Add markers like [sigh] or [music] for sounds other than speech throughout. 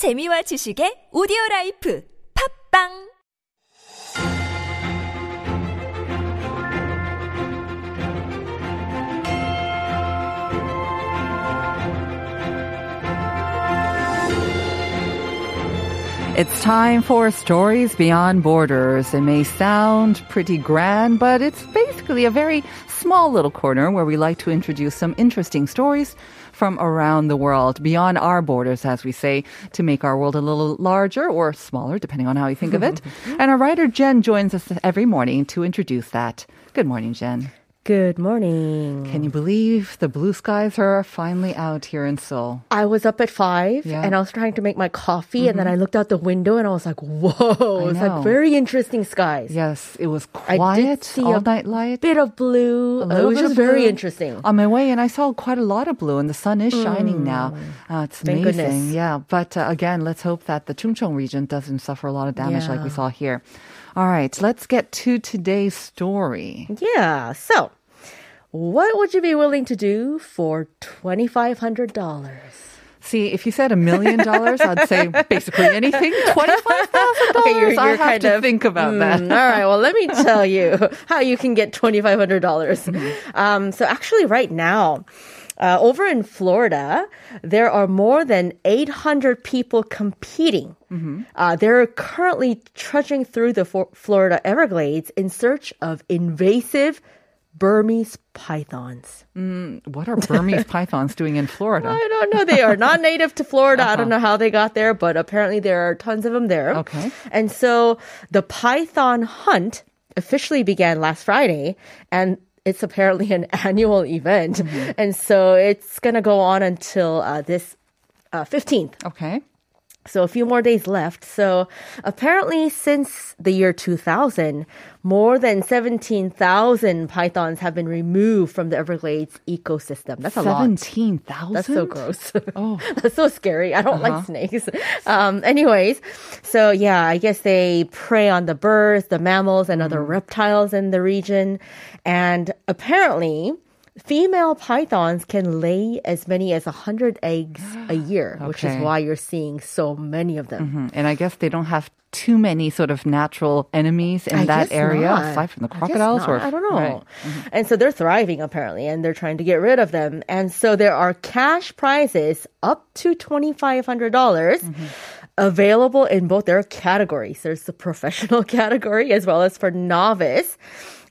재미와 지식의 오디오 라이프 팝빵 It's time for Stories Beyond Borders. It may sound pretty grand, but it's basically a very small little corner where we like to introduce some interesting stories from around the world, beyond our borders, as we say, to make our world a little larger or smaller, depending on how you think of it. [laughs] and our writer Jen joins us every morning to introduce that. Good morning, Jen. Good morning. Can you believe the blue skies are finally out here in Seoul? I was up at five Yeah. Mm-hmm. and I was trying to make my coffee and then I looked out the window and I was like, whoa, it's like very interesting skies. Yes, it was quiet. I did quiet, see all a night light. Bit of blue. A Uh, it was just very interesting. On my way, and I saw quite a lot of blue, and the sun is shining now. Uh, it's Mm. Thank amazing. goodness. Yeah, but uh, again, let's hope that the Chungcheong region doesn't suffer a lot of damage like we saw here. All right, let's get to today's story. Yeah. So, what would you be willing to do for $2,500? See, if you said a million [laughs] dollars, I'd say basically anything. Twenty-five thousand Okay, dollars. [laughs] you're- I have kind to of- think about that. Mm, all right. Well, let me tell you [laughs] how you can get twenty five hundred dollars. Mm-hmm. Um, so actually, right now. Uh, over in Florida, there are more than 800 people competing. Mm-hmm. Uh, they're currently trudging through the for- Florida Everglades in search of invasive Burmese pythons. What are Burmese [laughs] pythons doing in Florida? I don't know. They are not native to Florida. I don't know how they got there, but apparently there are tons of them there. Okay. And so the python hunt officially began last Friday and it's apparently an [laughs] annual event. Mm-hmm. And so it's going to go on until uh, this uh, 15th. Okay. So a few more days left. So apparently since the year 2000, more than 17,000 pythons have been removed from the Everglades ecosystem. That's a lot. Seventeen thousand. That's so gross. [laughs] Oh. That's so scary. I don't like snakes. Um, anyways, so yeah, I guess they prey on the birds, the mammals, and other reptiles in the region. And apparently, female pythons can lay as many as 100 eggs a [gasps] year, which is why you're seeing so many of them. Mhm. And I guess they don't have too many sort of natural enemies in I that area, not. aside from the crocodiles. not. Or I don't know. Right. And so they're thriving apparently, and they're trying to get rid of them. And so there are cash prizes up to twenty five hundred dollars. Available in both their categories. There's the professional [laughs] category as well as for novice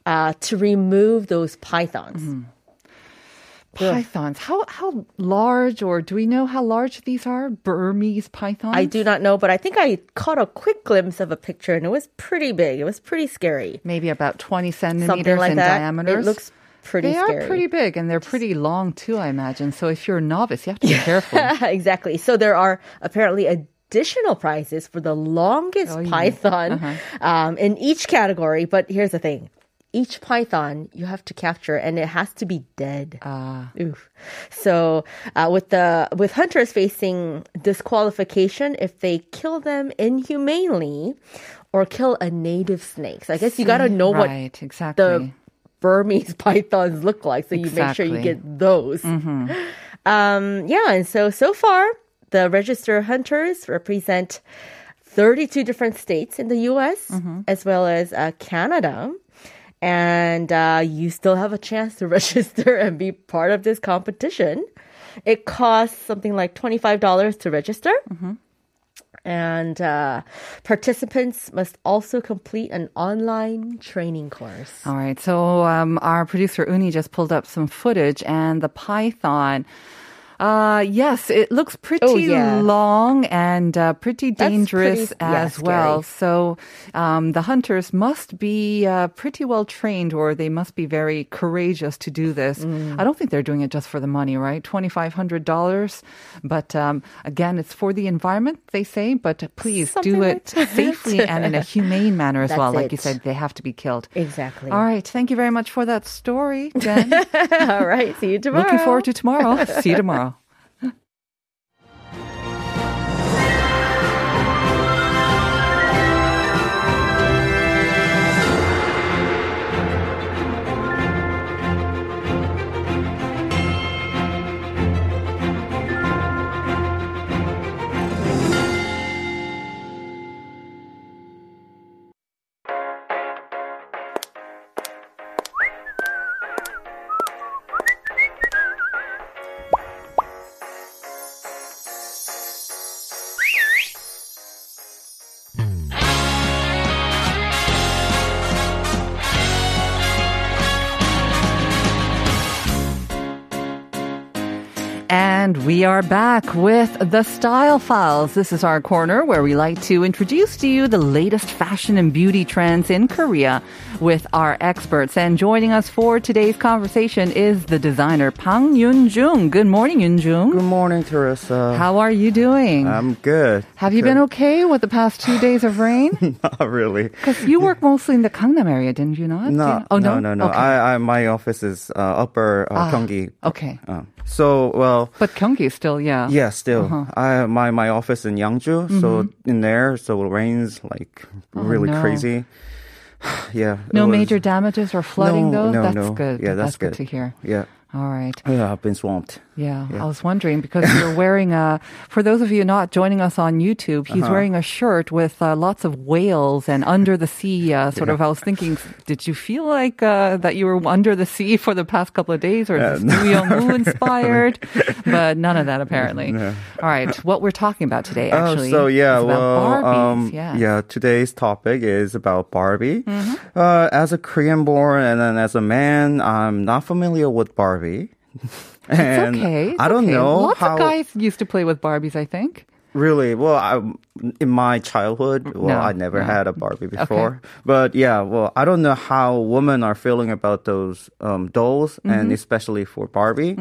uh, to remove those pythons. Pythons. How how large, or do we know how large these are? Burmese pythons. I do not know, but I think I caught a quick glimpse of a picture and it was pretty big. It was pretty scary. Maybe about twenty centimeters like in that. diameter. It looks pretty They scary. are pretty big, and they're pretty long too. I imagine. So if you're a novice, you have to be [laughs] careful. exactly. So there are apparently additional prizes for the longest Oh, yeah. python Uh-huh. um, in each category. But here's the thing. Each python you have to capture, and it has to be dead. Ah. Oof. So uh, with the with hunters facing disqualification if they kill them inhumanely or kill a native snake. So I guess you got to know what exactly. the. Burmese [laughs] pythons look like, so you make sure you Exactly. Mm-hmm. get [gasps] those. Um, yeah, and so so far, the registered hunters represent 32 different states in the U.S. Mm-hmm. as well as uh, Canada. And uh, you still have a chance to [laughs] register and be part of this competition. It costs something like $25 to register. Mm-hmm. And uh, participants must also complete an online training course. All right. So um, our producer Uni just pulled up some footage, and the python. Uh, yes, it looks pretty Oh, yeah. long and uh, pretty dangerous pretty- yeah, as well. So um, the hunters must be uh, pretty well trained, or they must be very courageous to do this. Mm. I don't think they're doing it just for the money, right? Twenty five hundred dollars, but um, again, it's for the environment, they say. But please do it like safely and in a humane manner as well. That's Like you said, they have to be killed. Exactly. All right. Thank you very much for that story, Jen. [laughs] All right. See you tomorrow. Looking forward to tomorrow. See you tomorrow. [laughs] And we are back with the Style Files. This is our corner where we like to introduce to you the latest fashion and beauty trends in Korea with our experts. And joining us for today's conversation is the designer Pang Yun-jung. Good morning, Yun-jung. Good morning, Teresa. How are you doing? I'm good. Have you good. been okay with the past two days of rain? [laughs] Not really. Because you work mostly in the Gangnam area, didn't you not? No, you- oh, no? no, no, no. Okay. I, I, my office is uh, upper uh, Ah, Gyeonggi. okay. Uh, so, well, But Gyeonggi is still, yeah. yeah, still, Uh-huh. I my my office in Yangju. So in there, so it rains like really Mm-hmm. Oh, no. crazy. [sighs] yeah. No was- major damages or flooding, No, though? no, that's no. good. Yeah, that's good good. to hear. Yeah. All right. Yeah, I've been swamped. Yeah, Yeah. I was wondering because you're wearing a. For those of you not joining us on YouTube, he's Uh-huh. wearing a shirt with uh, lots of whales and under the sea. Uh, [laughs] sort of. I was thinking, did you feel like uh, that you were under the sea for the past couple of days, or is this New Young [laughs] Woo inspired? but none of that apparently. No. All right, what we're talking about today actually. Oh, so yeah, well, Barbies. um, yeah. yeah. Today's topic is about Barbie. Mm-hmm. Uh, as a Korean born and then as a man, I'm not familiar with Barbie. [laughs] It's and okay. it's I don't okay. know Lots how of guys used to play with Barbies. I think. really. Well, I, in my childhood, well, No, I never no. had a Barbie before. But yeah, well, I don't know how women are feeling about those um, dolls, Mm-hmm. and especially for Barbie,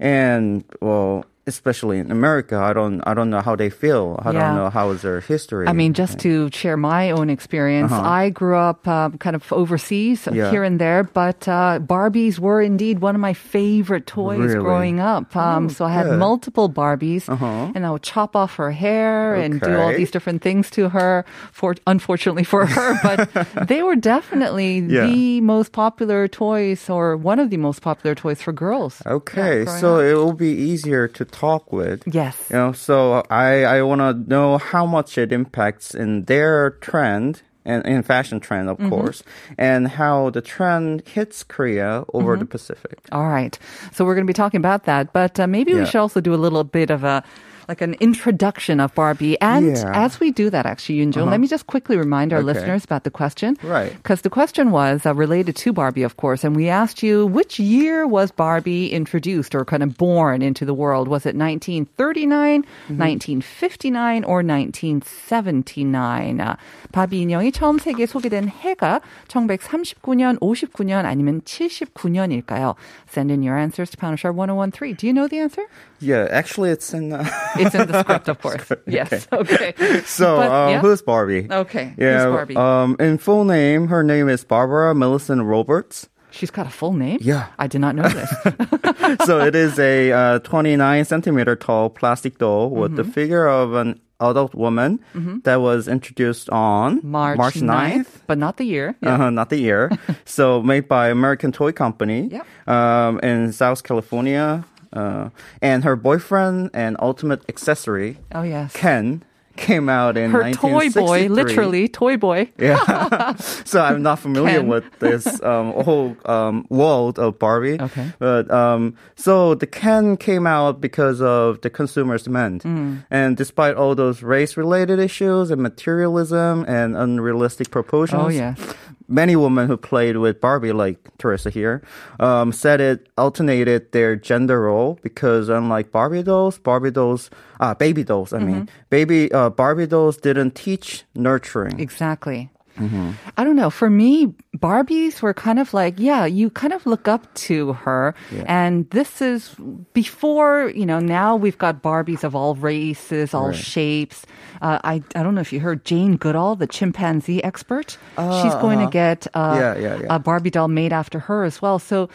and well. Especially in America, I don't, I don't know how they feel. I Yeah. don't know how is their history. I mean, just to share my own experience, I grew up um, kind of overseas, Uh-huh. Yeah. here and there, but uh, Barbies were indeed one of my favorite toys Really? growing up. Um, so I had good. multiple Barbies, Uh-huh. and I would chop off her hair and do all these different things to her. For unfortunately for her, [laughs] but they were definitely Yeah. the most popular toys, or one of the most popular toys for girls. Okay, so up. it will be easier to talk with. Yes. You know, so I I want to know how much it impacts in their trend and in fashion trend, of Mm-hmm. course, and how the trend hits Korea over Mm-hmm. the Pacific. All right. So we're going to be talking about that, but uh, maybe we should also do a little bit of a like an introduction of Barbie. And yeah. as we do that, actually, Yunjung, uh-huh. let me just quickly remind our okay. listeners about the question. Right. Because the question was uh, related to Barbie, of course, and we asked you which year was Barbie introduced or kind of born into the world? Was it 1939, mm-hmm. 1959, or 1979? 아, 바비 인형이 처음 세계에 소개된 해가 1939년, 59년 아니면 79년일까요? Send in your answers to Pound Sharp 1013. Do you know the answer? Yeah, actually, it's in. Uh... [laughs] It's in the script, of [laughs] course. Yes. Okay. so, But, um, yeah. who's Barbie? Okay. Yeah, Who's Barbie? um, in full name, her name is Barbara Millicent Roberts. She's got a full name? Yeah. I did not know this. [laughs] so it is a uh, 29 centimeter tall plastic doll with Mm-hmm. the figure of an adult woman that was introduced on March, March 9th. 9th, but not the year. Yeah. Uh-huh, not the year. [laughs] so made by American Toy Company Yep. um, in South California. Uh, and her boyfriend and ultimate accessory, Oh, yes. Ken, came out in Her toy boy, literally, toy boy. Yeah. [laughs] so I'm not familiar Ken. with this um, whole um, world of Barbie. Okay. But um, so the Ken came out because of the consumer's demand. Mm. And despite all those race related issues and materialism and unrealistic proportions, Oh, yeah. Many women who played with Barbie, like Teresa here, um, said it alternated their gender role because unlike Barbie dolls, Barbie dolls, ah, baby dolls, I mean, Mm-hmm. baby uh, Barbie dolls didn't teach nurturing. Exactly. Mm-hmm. I don't know. For me, Barbies were kind of like, yeah, you kind of look up to her. And this is before, you know, now we've got Barbies of all races, all Right. shapes. Uh, I, I don't know if you heard Jane Goodall, the chimpanzee expert. She's going to get uh, Ah, Yeah, yeah, yeah. a Barbie doll made after her as well. So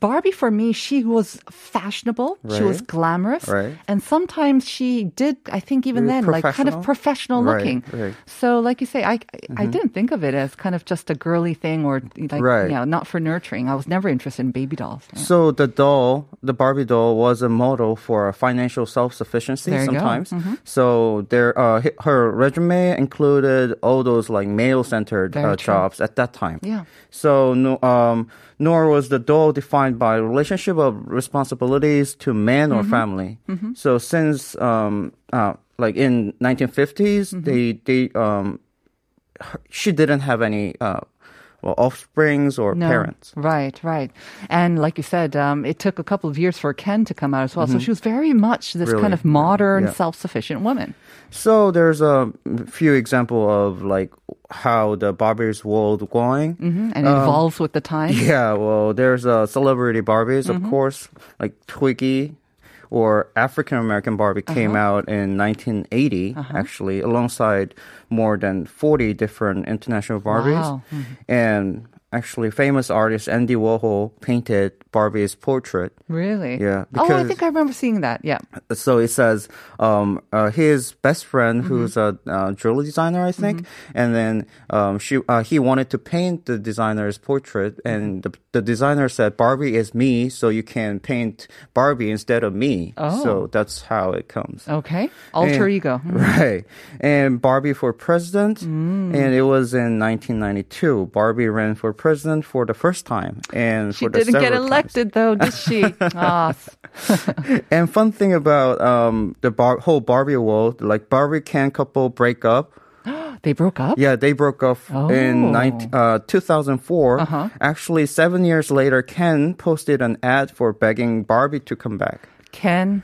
Barbie, for me, she was fashionable. She was glamorous. Right. And sometimes she did, I think even then, like kind of professional Right, looking. right. So, like you say, I I didn't think of it as kind of just a girly thing or like Right. you know not for nurturing. I was never interested in baby dolls. Yeah. So the doll, the Barbie doll, was a model for financial self-sufficiency. There you go. sometimes, Mm-hmm. so there, uh, her resume included all those like male-centered uh, jobs at that time. Yeah. So no, um, nor was the doll defined by relationship of responsibilities to man Mm-hmm. or family. So since um, uh, like in 1950s, Mm-hmm. they they um, she didn't have any uh, well, offsprings or No. parents. Right, right. And like you said, um, it took a couple of years for Ken to come out as well. So she was very much this Mm-hmm. Really? kind of modern, Yeah. self-sufficient woman. So there's a few example of like how the Barbie's world going. hmm And it evolves with the time. Um, Yeah, well, there's uh, celebrity Barbies, Mm-hmm. of course, like Twiggy or African American Barbie came Uh-huh. out in 1980, actually, alongside more than 40 different international Barbies. Wow. Mm-hmm. And actually, famous artist Andy Warhol painted Barbie's portrait. Really? Yeah, Oh, I think I remember seeing that. Yeah. So it says um, uh, his best friend, Mm-hmm. who's a uh, jewelry designer, I think, and then um, she uh, he wanted to paint the designer's portrait, and the, the designer said, "Barbie is me, so you can paint Barbie instead of me." Oh. So that's how it comes. Okay. Alter And- ego. Mm. Right. And Barbie for president. And it was in 1992. Barbie ran for president for the first time. And She for the didn't get several times. elected though, did she? [laughs] Ah, [laughs] And fun thing about um, the bar- whole Barbie world, like Barbie Ken couple break up. [gasps] they broke up? Yeah, they broke up Oh. in 19, uh, 2004. Uh-huh. Actually, seven years later, Ken posted an ad for begging Barbie to come back. Ken,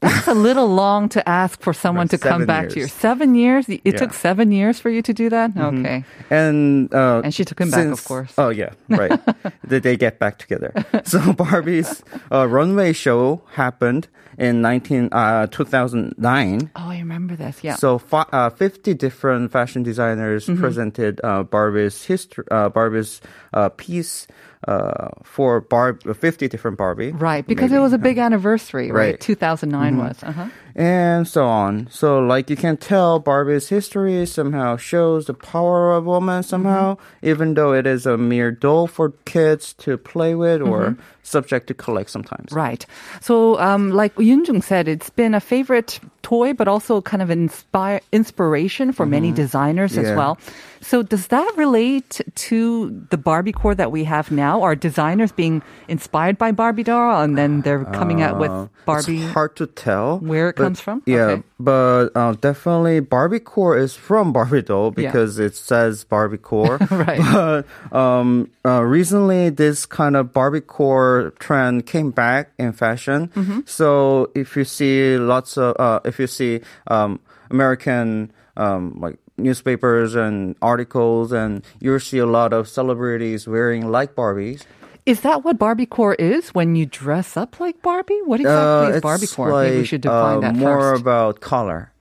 that's a little long to ask for someone to come back years. to you. Seven years? It yeah. took seven years for you to do that? Mm-hmm. Okay. And uh, and she took him since, back, of course. Oh yeah, right. [laughs] Did they get back together? So [laughs] Barbie's uh, runway show happened in 19, uh, 2009. Oh, I remember this. Yeah. So uh, 50 different fashion designers mm-hmm. presented uh, Barbie's history, uh, Barbie's uh, piece. Uh, for Barb, 50 different Barbie. Right, because maybe. it was a big [laughs] anniversary, right? right? 2009 Mm-hmm. was. Uh-huh and so on. So, like you can tell, Barbie's history somehow shows the power of woman somehow, even though it is a mere doll for kids to play with or subject to collect sometimes. Right. So, um, like Yunjung said, it's been a favorite toy, but also kind of an inspire inspiration for many designers as Mm-hmm. Well. So, does that relate to the Barbie core that we have now? Are designers being inspired by Barbie doll, and then they're coming out with Uh, Barbie? It's hard to tell Where it comes from? Yeah, Okay. but uh, definitely Barbie core is from Barbie doll Yeah. because it says Barbie core. [laughs] Right. But um, uh, recently, this kind of Barbie core trend came back in fashion. Mm-hmm. So if you see lots of, uh, if you see um, American um, like newspapers and articles, and you'll see a lot of celebrities wearing like Barbies. Is that what Barbie core is when you dress up like Barbie? What exactly is Uh, Barbie it's core? Maybe we should define uh, that more first. about color.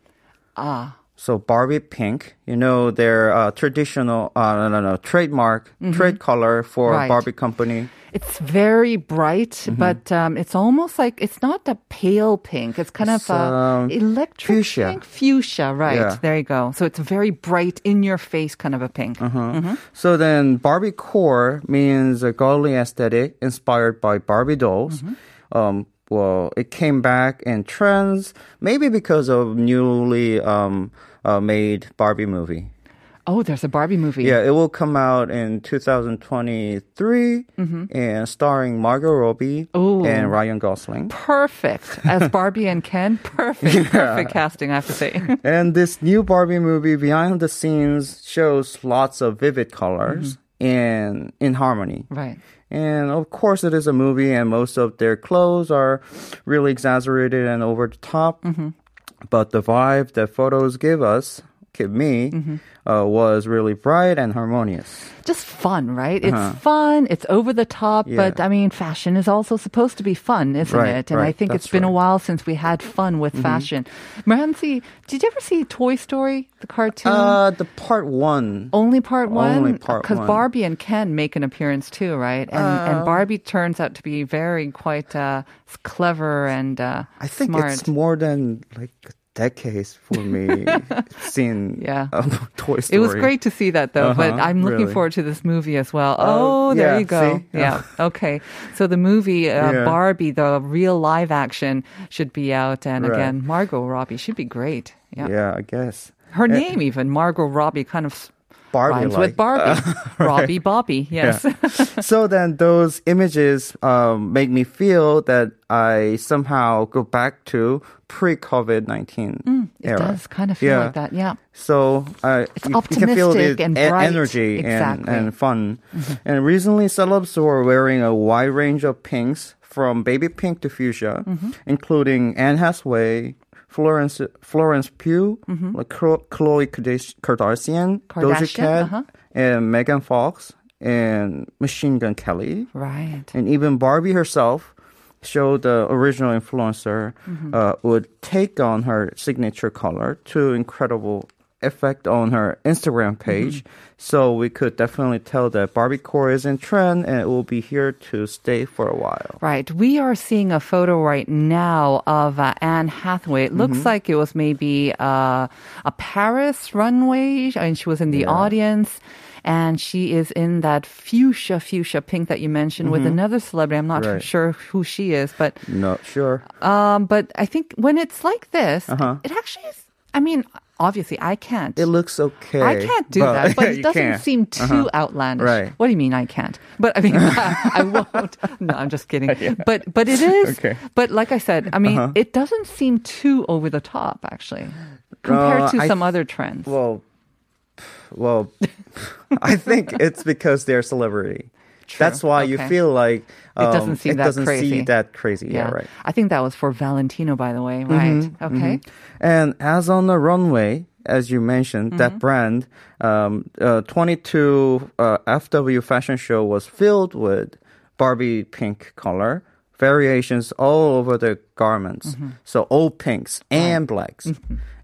ah, So Barbie pink, you know, their uh, traditional, uh, no, no, no, trademark, trade color for Mm-hmm. Right. Barbie company. It's very bright, Mm-hmm. but um, it's almost like it's not a pale pink. It's kind It's, of a um, electric fuchsia. pink, fuchsia. Right Yeah. there, you go. So it's very bright in your face, kind of a pink. Uh-huh. So then Barbie core means a girly aesthetic inspired by Barbie dolls. Mm-hmm. Um, well, it came back in trends, maybe because of newly um, uh, made Barbie movie. Oh, there's a Barbie movie. Yeah, it will come out in 2023 and starring Margot Robbie Mm-hmm. Ooh. and Ryan Gosling. Perfect as [laughs] Barbie and Ken. Perfect, perfect casting. I have to say. And this new Barbie movie behind the scenes shows lots of vivid colors and in in harmony. right. And of course, it is a movie, and most of their clothes are really exaggerated and over the top. Mm-hmm. But the vibe that photos give us, give me, uh, was really bright and harmonious. Just fun, right? It's fun. It's over the top, Uh-huh. Yeah. but I mean, fashion is also supposed to be fun, isn't Right, it? And I think it's been a while Mm-hmm. since we had fun with fashion. Moransi, did you ever see Toy Story, the cartoon? Uh, the part one. Only part one? Only part Because. Barbie and Ken make an appearance too, right? And, and Barbie turns out to be very quite uh, clever and uh, I think smart. it's more than like decades for me [laughs] seeing Yeah. um, [laughs] Toy Story. It was great to see that though, but Uh-huh, I'm looking really. forward to this movie as well. Oh, Oh, there yeah, you go. see? Yeah. [laughs] okay. So the movie uh, Yeah. Barbie, the real live action, should be out, and Right. again, Margot Robbie should be great. Yeah. Yeah, I guess. Her Eh, name even Margot Robbie kind of Barbie. Rhymes with Barbie. [laughs] Robbie Bobby. Yes. [laughs] [laughs] so then those images um, make me feel that I somehow go back to pre-COVID nineteen Mm, It era. does kind of feel Yeah. like that. Yeah. So uh, It's you, you can feel the optimistic and bright. energy Exactly. Mm-hmm. and, and fun. And recently, celebs were wearing a wide range of pinks from baby pink to fuchsia, Mm-hmm. including Anne Hathaway. Florence Florence Pugh, like Khlo- Khloe Kardash- Kardashian, Doja Mm-hmm. Cat, uh-huh. and Megan Fox, and Machine Gun Kelly, Right. and even Barbie herself showed the original influencer Mm-hmm. uh, would take on her signature color to incredible effect on her Instagram page. Mm-hmm. So we could definitely tell that Barbie core is in trend and it will be here to stay for a while. Right. We are seeing a photo right now of uh, Anne Hathaway. It looks Mm-hmm. like it was maybe uh, a Paris runway, and she was in the Yeah. audience. And she is in that fuchsia, fuchsia pink that you mentioned with another celebrity. I'm not Mm-hmm. Right. sure who she is, but Not sure. um, but I think when it's like this, Uh-huh. it actually is. I mean, obviously, I can't. It looks okay. I can't do that, but [laughs] it doesn't can. seem too outlandish. Right. What do you mean I can't? But I mean [laughs] I won't. No, I'm just kidding. [laughs] But but it is. Okay. Uh-huh. But like I said, I mean it doesn't seem too over the top actually, compared Uh, to I some th- other trends. Well, well, I think it's because they're celebrity. That's why you feel like um, doesn't seem it that doesn't crazy. see that crazy. Yeah, right. I think that was for Valentino, by the way. Right. Mm-hmm, Okay. And as on the runway, as you mentioned, Mm-hmm. that brand, um, uh, 22 uh, FW fashion show was filled with Barbie pink color variations all over the garments. Mm-hmm. So all pinks and blacks.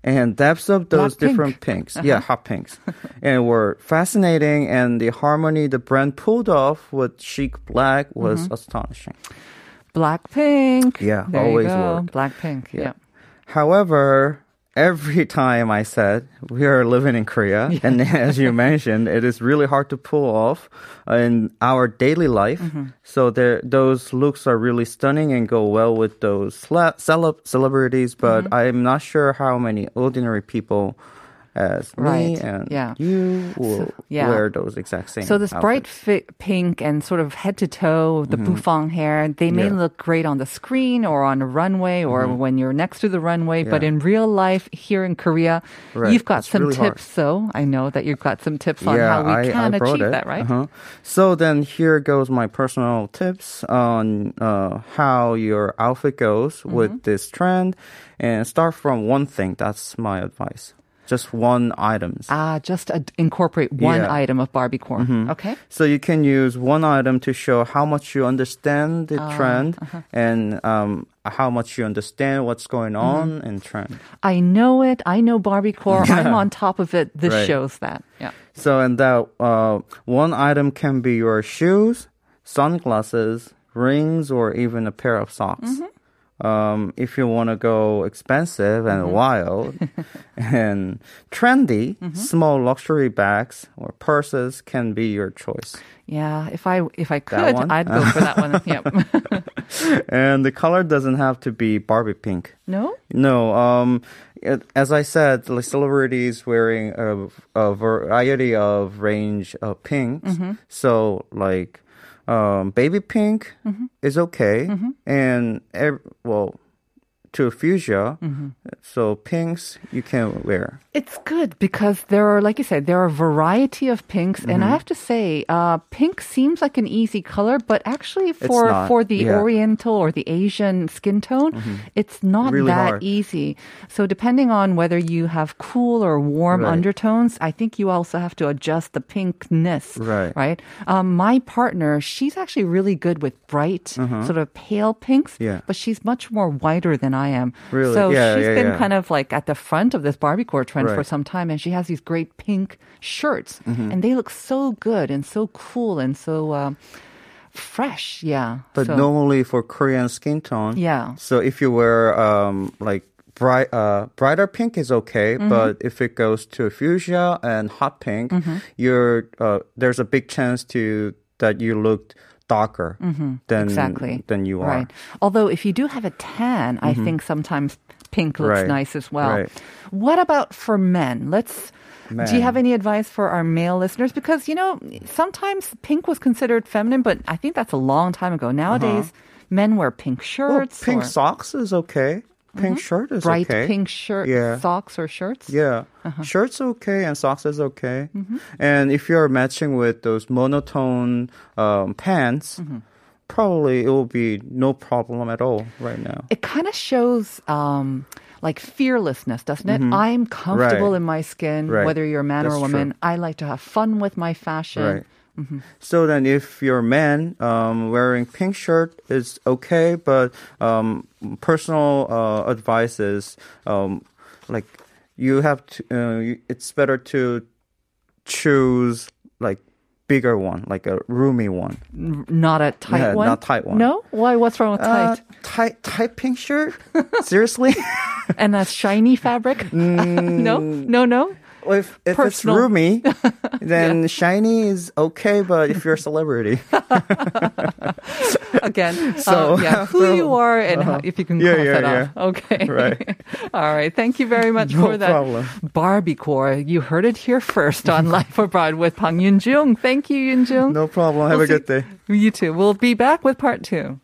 And depths of those Black pink. different pinks, yeah, hot pinks, [laughs] and were fascinating. And the harmony the brand pulled off with chic black was Mm-hmm. astonishing. Blackpink. Yeah, there always you go. work. Blackpink. Yeah. However, every time I said we are living in Korea, and [laughs] as you mentioned, it is really hard to pull off in our daily life. Mm-hmm. So there, those looks are really stunning and go well with those cele- celeb- celebrities. But Mm-hmm. I'm not sure how many ordinary people. As me Right, and yeah. you will yeah. wear those exact same. So this bright outfits. fi- pink and sort of head to toe, the bouffant hair, they may Mm-hmm. Yeah. look great on the screen or on a runway or when you're next to the runway. But Mm-hmm. In real life here in Korea, Right. you've got It's some really hard. tips. So I know that you've got some tips on how we can brought achieve it. that, right? Uh-huh. So then here goes my personal tips on uh, how your outfit goes Mm-hmm. with this trend, and start from one thing. That's my advice. Just one items. Ah, just uh, incorporate one Yeah. Mm-hmm. item of Barbiecore. Okay. So you can use one item to show how much you understand the Ah, trend uh-huh. and um, how much you understand what's going Mm-hmm. on in trend. I know it. I know Barbiecore. [laughs] I'm on top of it. This Right. shows that. Yeah. So and that uh, one item can be your shoes, sunglasses, rings, or even a pair of socks. Mm-hmm. Um, if you want to go expensive and Mm-hmm. wild [laughs] and trendy, Mm-hmm. small luxury bags or purses can be your choice. Yeah. If I if I could. I'd go for that one. Yep. [laughs] And the color doesn't have to be Barbie pink. no. No, um, it, as I said, the celebrities wearing a, a variety of range of pinks. Mm-hmm. So like, um, baby pink Mm-hmm. is okay, and ev- well, to fuchsia. Mm-hmm. So pinks you can wear. It's good because there are, like you said, there are a variety of pinks, and I Mm-hmm. have to say, uh, pink seems like an easy color, but actually for not. for the Yeah. Mm-hmm. Oriental or the Asian skin tone, it's not Really that hard. easy. So depending on whether you have cool or warm Right. undertones, I think you also have to adjust the pinkness. Right. Right. Um, my partner, she's actually really good with bright, sort of pale pinks, Mm-hmm. Yeah. but she's much more whiter than I am. Really? So Yeah, she's yeah, been yeah. kind of like at the front of this Barbie Barbiecore trend for some time, and she has these great pink shirts, Mm-hmm. and they look so good and so cool and so um, fresh. Yeah, But so, normally for Korean skin tone. Yeah. So if you wear um like bright uh brighter pink is okay, Mm-hmm. but if it goes to fuchsia and hot pink, you're uh there's a big chance to that you look darker Mm-hmm. exactly than you are. Mm-hmm. right. Although if you do have a tan, I think sometimes pink looks Right. nice as well. Right. What about for men? Let's. Do you have any advice for our male listeners? Because you know sometimes pink was considered feminine, but I think that's a long time ago. Nowadays, men wear pink Well, shirts, pink or socks is okay. Pink shirt is bright okay. pink shirt, Yeah. socks or shirts. Yeah, Uh-huh. shirts okay and socks is okay. Mm-hmm. And if you're matching with those monotone um, pants, Mm-hmm. probably it will be no problem at all right now. it kind of shows um, like fearlessness, doesn't it? I'm comfortable Right. in my skin, Right. whether you're a man or a That's woman. I like to have fun with my fashion. Right. So then, if you're a man, um, wearing pink shirt is okay, but um, personal uh, advice is um, like you have to. Uh, you- it's better to choose like bigger one, like a roomy one. Not a tight Yeah, one. not tight one. No. Why? What's wrong with Uh, tight? tight, tight pink shirt. Seriously? [laughs] and a shiny fabric? [laughs] [laughs] no, no, no. Well, if if it's roomy, [laughs] then shiny is okay. But if you're a celebrity, [laughs] Again, So- uh, yeah, [laughs] who you are and how, if you can Yeah, cross yeah, yeah. Okay. Right. All right. Thank you very much No for that. problem. Barbie core. You heard it here first on Life Abroad with Pang Yun Jung. Thank you, Yun Jung. no problem. Have We'll a good day. You too. We'll be back with part two.